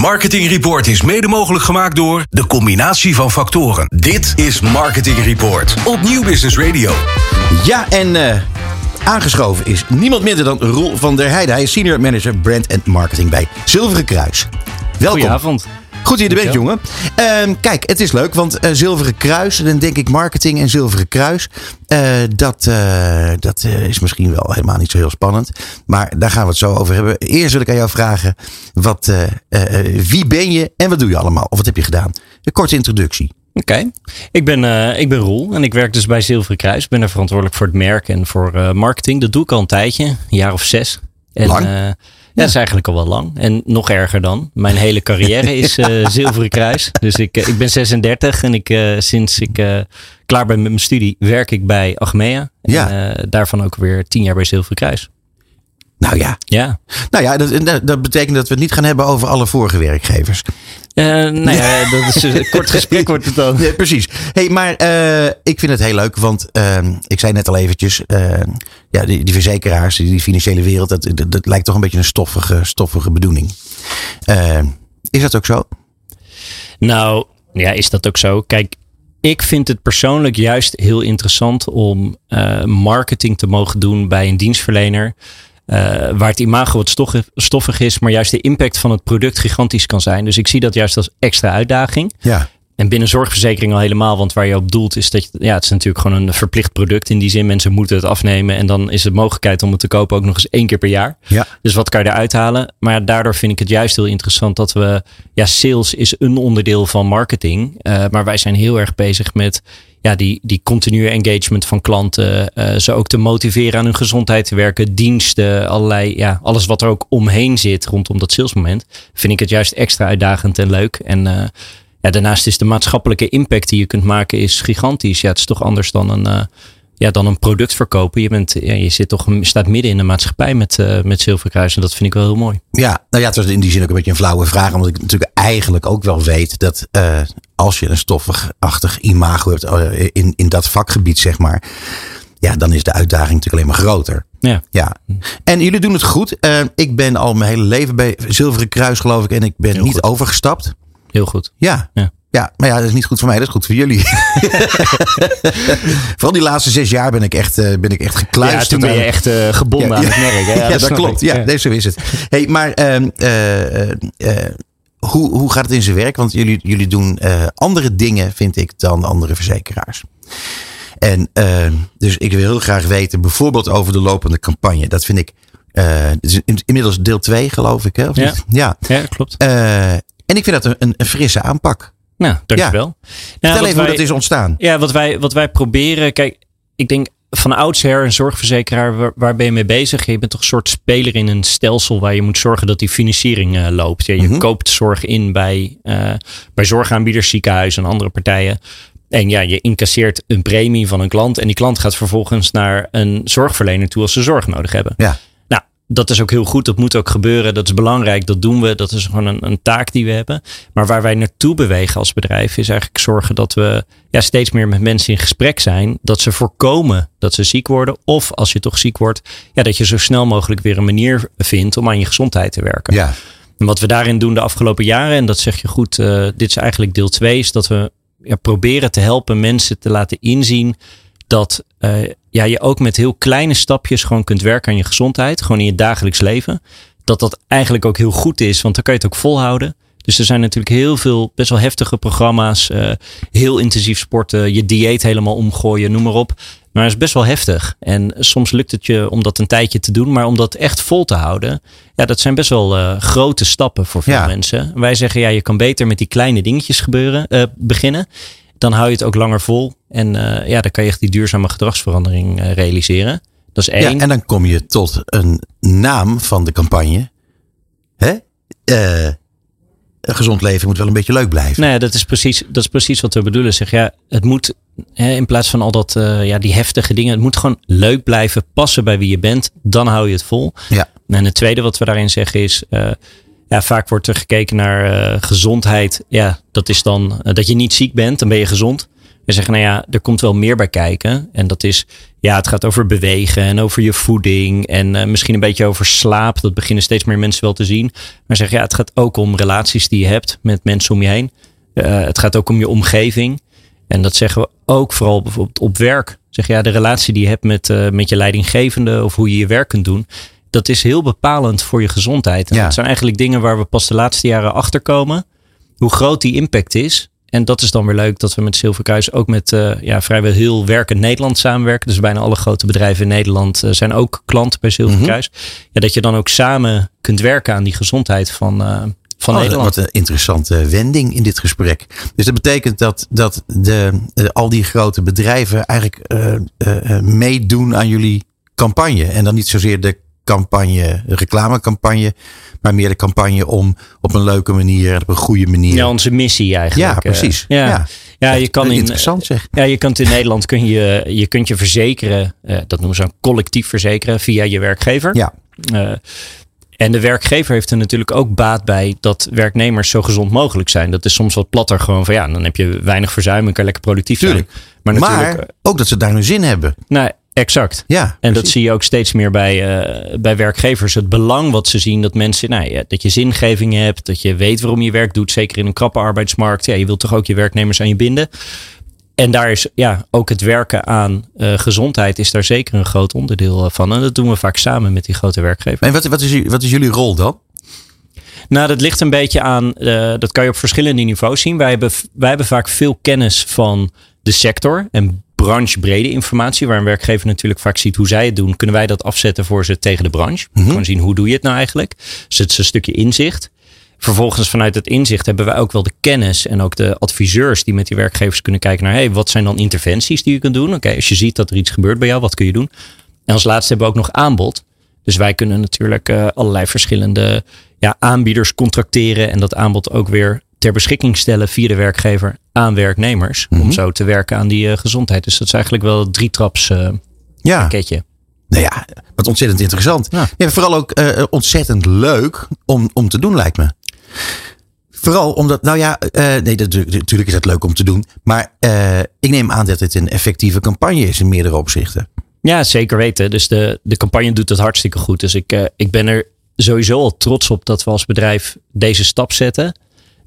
Marketing Report is mede mogelijk gemaakt door de combinatie van factoren. Dit is Marketing Report op Nieuw Business Radio. Ja, en uh, aangeschoven is niemand minder dan Roel van der Heijden. Hij is Senior Manager Brand en Marketing bij Zilveren Kruis. Welkom. Goedenavond. Goed dat je er bent, jongen. Uh, kijk, het is leuk, want uh, Zilveren Kruis, dan denk ik marketing en Zilveren Kruis. Uh, dat dat is misschien wel helemaal niet zo heel spannend. Maar daar gaan we het zo over hebben. Eerst wil ik aan jou vragen, wat, wie ben je en wat doe je allemaal? Of wat heb je gedaan? Een korte introductie. Oké, okay. ik, ben, ik ben Roel en ik werk dus bij Zilveren Kruis. Ik ben er verantwoordelijk voor het merk en voor marketing. Dat doe ik al een tijdje, een jaar of zes. En, Lang? Ja, dat is eigenlijk al wel lang. En nog erger dan. Mijn hele carrière is uh, Zilveren Kruis. Dus ik, ik ben 36 en ik, uh, sinds ik uh, klaar ben met mijn studie werk ik bij Achmea. En Ja. daarvan ook weer tien jaar bij Zilveren Kruis. Nou ja, Ja. nou ja dat, dat- betekent dat we het niet gaan hebben over alle vorige werkwerkgevers. Eh, nou ja, dat is een kort gesprek wordt het dan. Ja, precies. Hey, maar eh, ik vind het heel leuk, want ehm, ik zei net al eventjes, eh, ja, die, die verzekeraars, die, die financiële wereld, dat, dat, dat lijkt toch een beetje een stoffige, stoffige bedoeling. Eh, is dat ook zo? Nou, ja, is dat ook zo? Kijk, ik vind het persoonlijk juist heel interessant om eh, marketing te mogen doen bij een dienstverlener. Eh, waar het imago wat stoffig, is, maar juist de impact van het product gigantisch kan zijn. Dus ik zie dat juist als extra uitdaging. Ja. En binnen zorgverzekering al helemaal, want waar je op doelt is dat je, ja, het is natuurlijk gewoon een verplicht product in die zin. Mensen moeten het afnemen en dan is de mogelijkheid om het te kopen ook nog eens één keer per jaar. Ja. Dus wat kan je eruit halen? Maar daardoor vind ik het juist heel interessant dat we, ja, sales is een onderdeel van marketing. eh, maar wij zijn heel erg bezig met ja, die, die continue engagement van klanten. eh, ze ook te motiveren aan hun gezondheid te werken. Diensten, allerlei, ja, alles wat er ook omheen zit rondom dat salesmoment. Vind ik het juist extra uitdagend en leuk. En eh, ja, daarnaast is de maatschappelijke impact die je kunt maken is gigantisch. Ja, het is toch anders dan een, eh, ja, dan een product verkopen. Je, bent, ja, je zit toch, staat midden in de maatschappij met, eh met Zilverkruis. En dat vind ik wel heel mooi. Ja, nou ja, het was in die zin ook een beetje een flauwe vraag. Omdat ik natuurlijk eigenlijk ook wel weet dat eh, als je een stoffig-achtig imago hebt eh, in, in dat vakgebied, zeg maar. Ja, dan is de uitdaging natuurlijk alleen maar groter. Ja. Ja. En jullie doen het goed. Ik ben al mijn hele leven bij Zilveren Kruis, geloof ik. En ik ben Heel niet goed. overgestapt. Heel goed. Ja. Ja. Ja, maar ja, dat is niet goed voor mij, dat is goed voor jullie. Vooral die laatste zes jaar ben ik echt, eh, ben ik echt Ja, gekluisterd. toen ben je echt eh, gebonden Ja, aan ja. het merk. Hè? Ja, dat, klopt. ik. Ja, nee, zo is het. Hey, maar ehm, eh, hoe, hoe gaat het in zijn werk? Want jullie, jullie doen andere dingen, vind ik, dan andere verzekeraars. En ehm, dus ik wil heel graag weten, bijvoorbeeld over de lopende campagne. Dat vind ik, in- inmiddels deel 2 geloof ik. Hè? Of Ja. niet? ja. Ja, klopt. En ik vind dat een, een frisse aanpak. Nou, dankjewel. Ja. Vertel wat even hoe dat is ontstaan. Ja, wat wij, wat wij proberen. Kijk, ik denk van oudsher een zorgverzekeraar, waar, waar ben je mee bezig? Je bent toch een soort speler in een stelsel waar je moet zorgen dat die financiering eh, loopt. Ja, je Mhm. koopt zorg in bij, eh, bij zorgaanbieders, ziekenhuizen en andere partijen. En ja, je incasseert een premie van een klant. En die klant gaat vervolgens naar een zorgverlener toe als ze zorg nodig hebben. Ja. Dat is ook heel goed. Dat moet ook gebeuren. Dat is belangrijk. Dat doen we. Dat is gewoon een, een taak die we hebben. Maar waar wij naartoe bewegen als bedrijf is eigenlijk zorgen dat we ja, steeds meer met mensen in gesprek zijn. Dat ze voorkomen dat ze ziek worden. Of als je toch ziek wordt, ja, dat je zo snel mogelijk weer een manier vindt om aan je gezondheid te werken. Ja. En wat we daarin doen de afgelopen jaren, en dat zeg je goed, eh, dit is eigenlijk deel 2, is dat we ja, proberen te helpen mensen te laten inzien dat eh, ja, je ook met heel kleine stapjes gewoon kunt werken aan je gezondheid, gewoon in je dagelijks leven. Dat dat eigenlijk ook heel goed is, want dan kan je het ook volhouden. Dus er zijn natuurlijk heel veel best wel heftige programma's, eh, heel intensief sporten, je dieet helemaal omgooien, noem maar op. Maar het is best wel heftig. En soms lukt het je om dat een tijdje te doen, maar om dat echt vol te houden, ja, dat zijn best wel eh, grote stappen voor veel Ja. mensen. Wij zeggen, ja, je kan beter met die kleine dingetjes gebeuren, beginnen. Dan hou je het ook langer vol. En eh, ja, dan kan je echt die duurzame gedragsverandering eh, realiseren. Dat is één. Ja, en dan kom je tot een naam van de campagne. Hè? Eh, een gezond leven moet wel een beetje leuk blijven. Nou ja, dat is precies, dat is precies wat we bedoelen. Zeg, ja, het moet hè, in plaats van al dat, ja, die heftige dingen, het moet gewoon leuk blijven, passen bij wie je bent. Dan hou je het vol. Ja. En het tweede wat we daarin zeggen is, ja, vaak wordt er gekeken naar eh, gezondheid. Ja, dat is dan eh, dat je niet ziek bent, dan ben je gezond. We zeggen, nou ja, er komt wel meer bij kijken. En dat is, ja, het gaat over bewegen en over je voeding en uh, misschien een beetje over slaap. Dat beginnen steeds meer mensen wel te zien. Maar zeg ja, het gaat ook om relaties die je hebt met mensen om je heen. Het gaat ook om je omgeving. En dat zeggen we ook vooral bijvoorbeeld op werk. Zeg ja, de relatie die je hebt met, met je leidinggevende of hoe je je werk kunt doen. Dat is heel bepalend voor je gezondheid. En Ja. dat zijn eigenlijk dingen waar we pas de laatste jaren achter komen. Hoe groot die impact is. En dat is dan weer leuk dat we met Zilverkruis ook met eh, ja, vrijwel heel werkend Nederland samenwerken. Dus bijna alle grote bedrijven in Nederland eh, zijn ook klant bij Zilverkruis. Ja, dat je dan ook samen kunt werken aan die gezondheid van, eh, van Oh, Nederland. Wat een interessante wending in dit gesprek. Dus dat betekent dat, dat de, al die grote bedrijven eigenlijk meedoen aan jullie campagne. En dan niet zozeer de campagne, reclamecampagne, maar meer de campagne om op een leuke manier, en op een goede manier. Ja, onze missie eigenlijk. Ja, eh, precies. ja. Ja. Ja. je kan in, Interessant zeg. Ja, je kunt in Nederland kun je, je kunt je verzekeren, eh, dat noemen ze dan collectief verzekeren, via je werkgever. Ja. Eh, en de werkgever heeft er natuurlijk ook baat bij dat werknemers zo gezond mogelijk zijn. Dat is soms wat platter gewoon van ja, dan heb je weinig verzuim en kan lekker productief Tuurlijk. zijn. Maar natuurlijk, Maar ook dat ze daar nu zin hebben. nou, exact. Ja, En dat zie je ook steeds meer bij, eh, bij werkgevers. Het belang wat ze zien dat mensen, nou ja, dat je zingeving hebt, dat je weet waarom je werk doet, zeker in een krappe arbeidsmarkt. Ja, je wilt toch ook je werknemers aan je binden. En daar is ja, ook het werken aan eh, gezondheid is daar zeker een groot onderdeel eh, van. En dat doen we vaak samen met die grote werkgever. En wat, wat, is, wat is jullie rol dan? Nou, dat ligt een beetje aan, dat kan je op verschillende niveaus zien. Wij hebben, wij hebben vaak veel kennis van de sector en branchebrede informatie. Waar een werkgever natuurlijk vaak ziet hoe zij het doen. Kunnen wij dat afzetten voor ze tegen de branche? Gewoon zien hoe doe je het nou eigenlijk. Dus het is een stukje inzicht. Vervolgens vanuit het inzicht hebben wij ook wel de kennis en ook de adviseurs die met die werkgevers kunnen kijken naar hey, wat zijn dan interventies die je kunt doen. Oké, als je ziet dat er iets gebeurt bij jou, wat kun je doen? En als laatste hebben we ook nog aanbod. Dus wij kunnen natuurlijk eh, allerlei verschillende ja, aanbieders contracteren en dat aanbod ook weer ter beschikking stellen via de werkgever aan werknemers. Om zo te werken aan die eh, gezondheid. Dus dat is eigenlijk wel een drietraps eh Ja, pakketje. nou ja, wat ontzettend interessant. Ja. Ja. vooral ook eh, ontzettend leuk om, om te doen, lijkt me. Vooral omdat, nou ja, nee, dat- natuurlijk is het leuk om te doen. Maar ik neem aan dat het een effectieve campagne is in meerdere opzichten. Ja, zeker weten. Dus de, de campagne doet het hartstikke goed. Dus ik, ik ben er sowieso al trots op dat we als bedrijf deze stap zetten.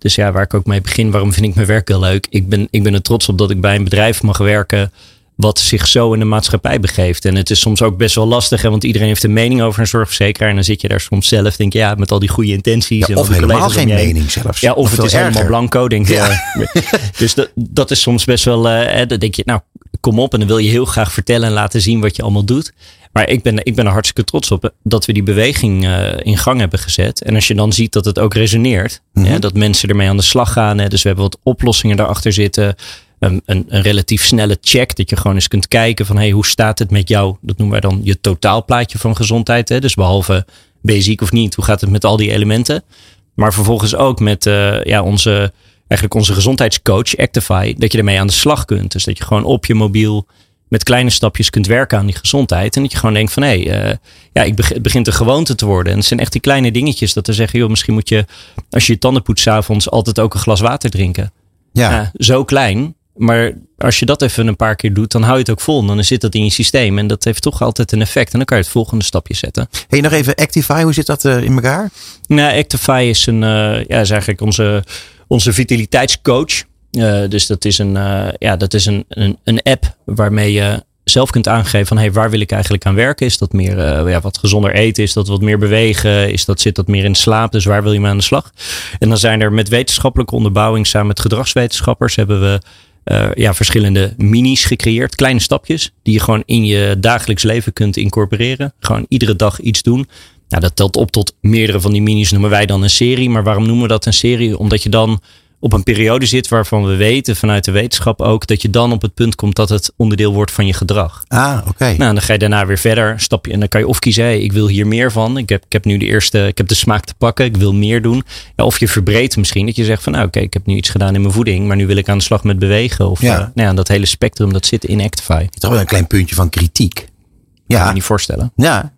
Dus ja, waar ik ook mee begin, waarom vind ik mijn werk heel leuk? Ik ben, ik ben er trots op dat ik bij een bedrijf mag werken wat zich zo in de maatschappij begeeft. En het is soms ook best wel lastig, hè, want iedereen heeft een mening over een zorgverzekeraar. En dan zit je daar soms zelf, denk je, ja, met al die goede intenties. Ja, of helemaal geen mening zelfs. Ja, of, het is helemaal blanco, denk je. dus dat, dat is soms best wel, eh, dan denk je, nou, kom op. En dan wil je heel graag vertellen en laten zien wat je allemaal doet. Maar ik ben, ik ben er hartstikke trots op eh, dat we die beweging eh, in gang hebben gezet. En als je dan ziet dat het ook resoneert, Mhm. hè, dat mensen ermee aan de slag gaan. Hè, dus we hebben wat oplossingen daarachter zitten. Een, een, een relatief snelle check, dat je gewoon eens kunt kijken van hey, hoe staat het met jou? Dat noemen wij dan je totaalplaatje van gezondheid. Hè? Dus behalve ben je ziek of niet, hoe gaat het met al die elementen? Maar vervolgens ook met eh, ja, onze, eigenlijk onze gezondheidscoach Actify, dat je ermee aan de slag kunt. Dus dat je gewoon op je mobiel met kleine stapjes kunt werken aan die gezondheid. En dat je gewoon denkt van hé, hey, eh, ja, ik beg- het begint een gewoonte te worden. En het zijn echt die kleine dingetjes dat te zeggen, joh, misschien moet je als je je tanden poetst avonds altijd ook een glas water drinken. Ja. Ja, zo klein. Maar als je dat even een paar keer doet, dan hou je het ook vol. En dan zit dat in je systeem. En dat heeft toch altijd een effect. En dan kan je het volgende stapje zetten. Hey, nog even Actify, hoe zit dat eh, in elkaar? Nou, Actify is, een, eh, ja, is eigenlijk onze, onze vitaliteitscoach. Eh, dus dat is, een, eh, ja, dat is een, een, een app waarmee je zelf kunt aangeven van hey, waar wil ik eigenlijk aan werken? Is dat meer eh, ja, wat gezonder eten? Is dat wat meer bewegen? Is dat, zit dat meer in slaap? Dus waar wil je mee aan de slag? En dan zijn er met wetenschappelijke onderbouwing samen met gedragswetenschappers hebben we ja, verschillende minis gecreëerd. Kleine stapjes die je gewoon in je dagelijks leven kunt incorporeren. Gewoon iedere dag iets doen. Nou, dat telt op tot meerdere van die minis noemen wij dan een serie. Maar waarom noemen we dat een serie? Omdat je dan op een periode zit waarvan we weten vanuit de wetenschap ook dat je dan op het punt komt dat het onderdeel wordt van je gedrag. Ah, oké. Nou, dan ga je daarna weer verder. Stap je, en dan kan je of kiezen, hey, ik wil hier meer van. Ik heb, ik heb nu de eerste, ik heb de smaak te pakken. Ik wil meer doen. Ja, of je verbreedt misschien. Dat je zegt van, nou oké, ik heb nu iets gedaan in mijn voeding. Maar nu wil ik aan de slag met bewegen. Of Ja. ja. nou ja, dat hele spectrum, dat zit in Actify. Toch wel een klein puntje van kritiek. Kan Ja, je niet voorstellen. ja.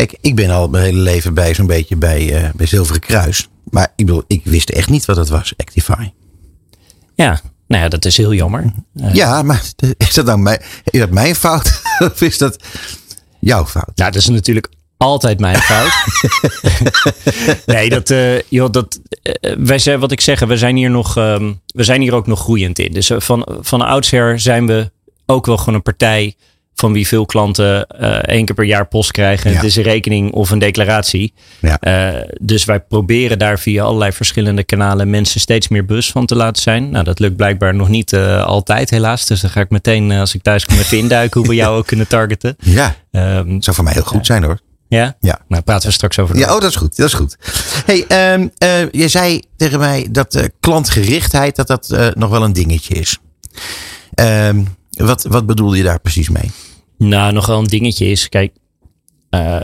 Kijk, ik ben al mijn hele leven bij zo'n beetje bij, eh, bij Zilveren Kruis. Maar ik bedoel, ik wist echt niet wat het was, Actify. Ja, Nou ja, dat is heel jammer. Uh, ja, maar is dat nou mijn, is dat mijn fout? of is dat jouw fout? Nou, dat is natuurlijk altijd mijn fout. nee, dat, uh, joh, dat, uh, wij zijn, wat ik zeg, we zijn hier nog, um, we zijn hier ook nog groeiend in. Dus van, van oudsher zijn we ook wel gewoon een partij van wie veel klanten uh, één keer per jaar post krijgen. Ja. Het is een rekening of een declaratie. Ja. Uh, dus wij proberen daar via allerlei verschillende kanalen mensen steeds meer bewust van te laten zijn. Nou, dat lukt blijkbaar nog niet uh, altijd, helaas. Dus dan ga ik meteen, als ik thuis kom, even induiken hoe we jou ook kunnen targeten. Ja, um, zou voor mij heel goed zijn hoor. Ja? Ja. Nou, praten we straks over. Ja, oh, dat is goed. Dat is goed. Hey, um, je zei tegen mij dat klantgerichtheid dat dat nog wel een dingetje is. Um, wat, wat bedoel je daar precies mee? Nou, nog wel een dingetje is, kijk, uh,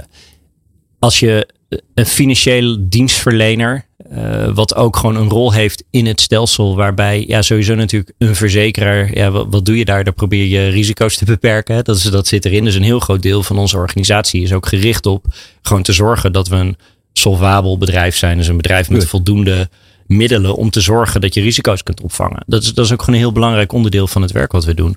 als je een financieel dienstverlener, uh, wat ook gewoon een rol heeft in het stelsel, waarbij ja, sowieso natuurlijk een verzekeraar, ja, wat, wat doe je daar? Daar probeer je risico's te beperken. Dat, is, dat zit erin. Dus een heel groot deel van onze organisatie is ook gericht op gewoon te zorgen dat we een solvabel bedrijf zijn. Dus een bedrijf met voldoende middelen om te zorgen dat je risico's kunt opvangen. Dat is, dat is ook gewoon een heel belangrijk onderdeel van het werk wat we doen.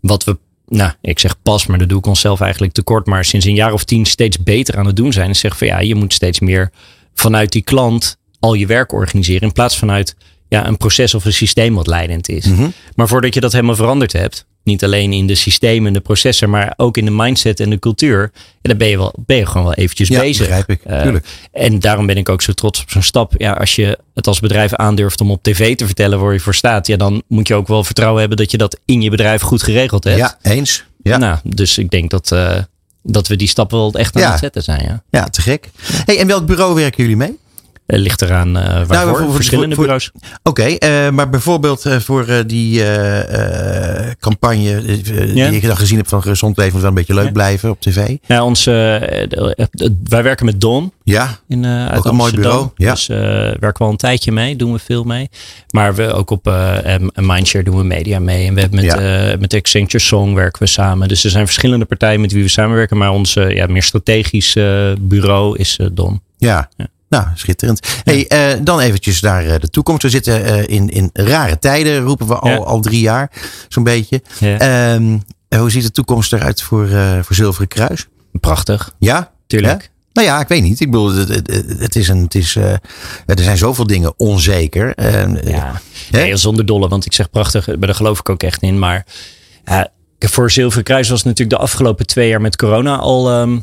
Wat we nou, ik zeg pas, maar dat doe ik onszelf eigenlijk tekort. Maar sinds een jaar of tien steeds beter aan het doen zijn. En zeg van ja, je moet steeds meer vanuit die klant al je werk organiseren. In plaats vanuit ja, een proces of een systeem wat leidend is. Mhm. Maar voordat je dat helemaal veranderd hebt. Niet alleen in de systemen en de processen, maar ook in de mindset en de cultuur. Ja, dan ben je, wel, ben je gewoon wel eventjes ja, bezig. begrijp ik. Uh, Tuurlijk. en daarom ben ik ook zo trots op zo'n stap. Ja, als je het als bedrijf aandurft om op tv te vertellen waar je voor staat. Ja, dan moet je ook wel vertrouwen hebben dat je dat in je bedrijf goed geregeld hebt. Ja, eens. Ja. Nou, dus ik denk dat, uh, dat we die stap wel echt aan Ja. het zetten zijn. Ja. Ja, te gek. Hey, en welk bureau werken jullie mee? Het ligt eraan uh, waarvoor. Nou, voor- voor- Verschillende voor- bureaus. Oké, eh, maar bijvoorbeeld eh, voor eh, die eh, eh, campagne eh, Ja. die ik dan gezien heb van Gezond Leven moet wel een beetje leuk Ja. blijven op tv. Ja, ons, eh, eh, wij werken met Don. Ja, In, eh uit Ook een mooi bureau, ja. Dus eh werken we al een tijdje mee, doen we veel mee. Maar we ook op eh Mindshare doen we media mee. En we hebben met, Ja. eh, met Accenture Song werken we samen. Dus er zijn verschillende partijen met wie we samenwerken. Maar ons eh, ja, meer strategisch eh, bureau is eh, Don. ja. Ja. Nou, schitterend. Hey, eh, dan eventjes naar eh, de toekomst. We zitten eh, in, in rare tijden, roepen we al, Ja. al drie jaar, zo'n beetje. Ja. Ehm, hoe ziet de toekomst eruit voor, voor Zilveren Kruis? Prachtig, Ja? tuurlijk. Ja? Nou ja, ik weet niet. Ik bedoel, het, het, het is een, het is, er zijn zoveel dingen onzeker. Ehm, Ja, nee, zonder dolle, want ik zeg prachtig, maar daar geloof ik ook echt in. Maar voor Zilveren Kruis was natuurlijk de afgelopen twee jaar met corona al ehm,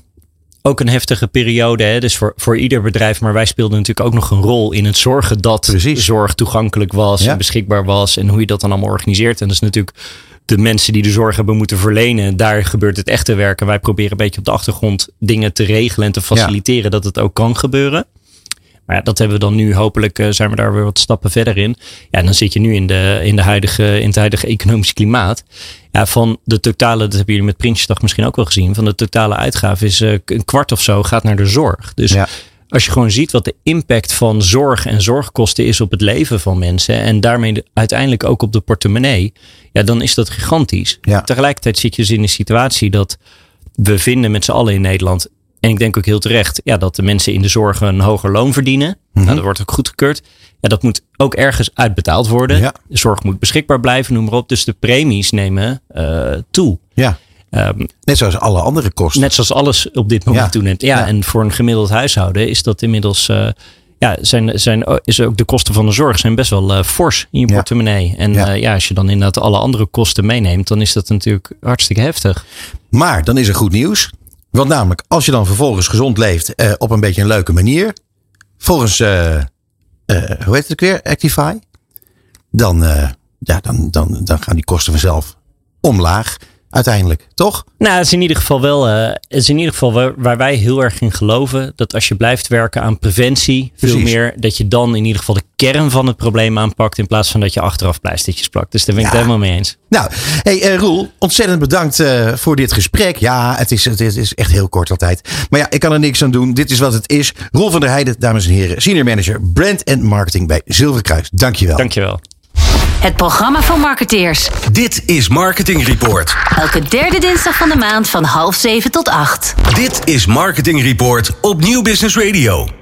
ook een heftige periode. Hè? Dus voor, voor ieder bedrijf, maar wij speelden natuurlijk ook nog een rol in het zorgen dat Precies. zorg toegankelijk was Ja. en beschikbaar was en hoe je dat dan allemaal organiseert. En dat is natuurlijk de mensen die de zorg hebben moeten verlenen, daar gebeurt het echte werken. Wij proberen een beetje op de achtergrond dingen te regelen en te faciliteren dat het ook kan gebeuren. Maar ja, dat hebben we dan nu. Hopelijk eh, zijn we daar weer wat stappen verder in. Ja, en dan zit je nu in, de, in, de huidige, in het huidige economische klimaat. Ja, van de totale, dat hebben jullie met Prinsjesdag misschien ook wel gezien. Van de totale uitgave is eh, een kwart of zo gaat naar de zorg. Dus Ja. als je gewoon ziet wat de impact van zorg en zorgkosten is op het leven van mensen. En daarmee de- uiteindelijk ook op de portemonnee. Ja, dan is dat gigantisch. Ja. Tegelijkertijd zit je dus in een situatie dat we vinden met z'n allen in Nederland. En ik denk ook heel terecht, ja, dat de mensen in de zorg een hoger loon verdienen. Nou, dat wordt ook goedgekeurd. Ja, dat moet ook ergens uitbetaald worden. Ja. De zorg moet beschikbaar blijven, noem maar op. Dus de premies nemen eh, toe. ja, Ehm, net zoals alle andere kosten. net zoals alles op dit moment Ja. toeneemt. Ja, Ja. en voor een gemiddeld huishouden is dat inmiddels. eh, ja, zijn, zijn, is ook de kosten van de zorg zijn best wel eh, fors in je Ja. portemonnee. En Ja. ja. ja, als je dan inderdaad alle andere kosten meeneemt, dan is dat natuurlijk hartstikke heftig. Maar dan is er goed nieuws. Want namelijk, als je dan vervolgens gezond leeft eh, op een beetje een leuke manier. Volgens, eh, eh, hoe heet het weer? Actify. Dan, ja, dan, dan, dan gaan die kosten vanzelf omlaag. Uiteindelijk, toch? Nou, het is in ieder geval wel, het is in ieder geval waar, waar wij heel erg in geloven. Dat als je blijft werken aan preventie, veel meer, dat je dan in ieder geval de kern van het probleem aanpakt. In plaats van dat je achteraf pleistertjes plakt. Dus daar ben ik Ja. het helemaal mee eens. Nou, hey, eh, Roel, ontzettend bedankt eh, voor dit gesprek. Ja, het is, het is- het is echt heel kort altijd. Maar ja, ik kan er niks aan doen. Dit is wat het is. Roel van der Heijden, dames en heren, senior manager brand en marketing bij Zilverkruis. Dankjewel. Dankjewel. Het programma van marketeers. Dit is Marketing Report. Elke derde dinsdag van de maand van half zeven tot acht. Dit is Marketing Report op Nieuw Business Radio.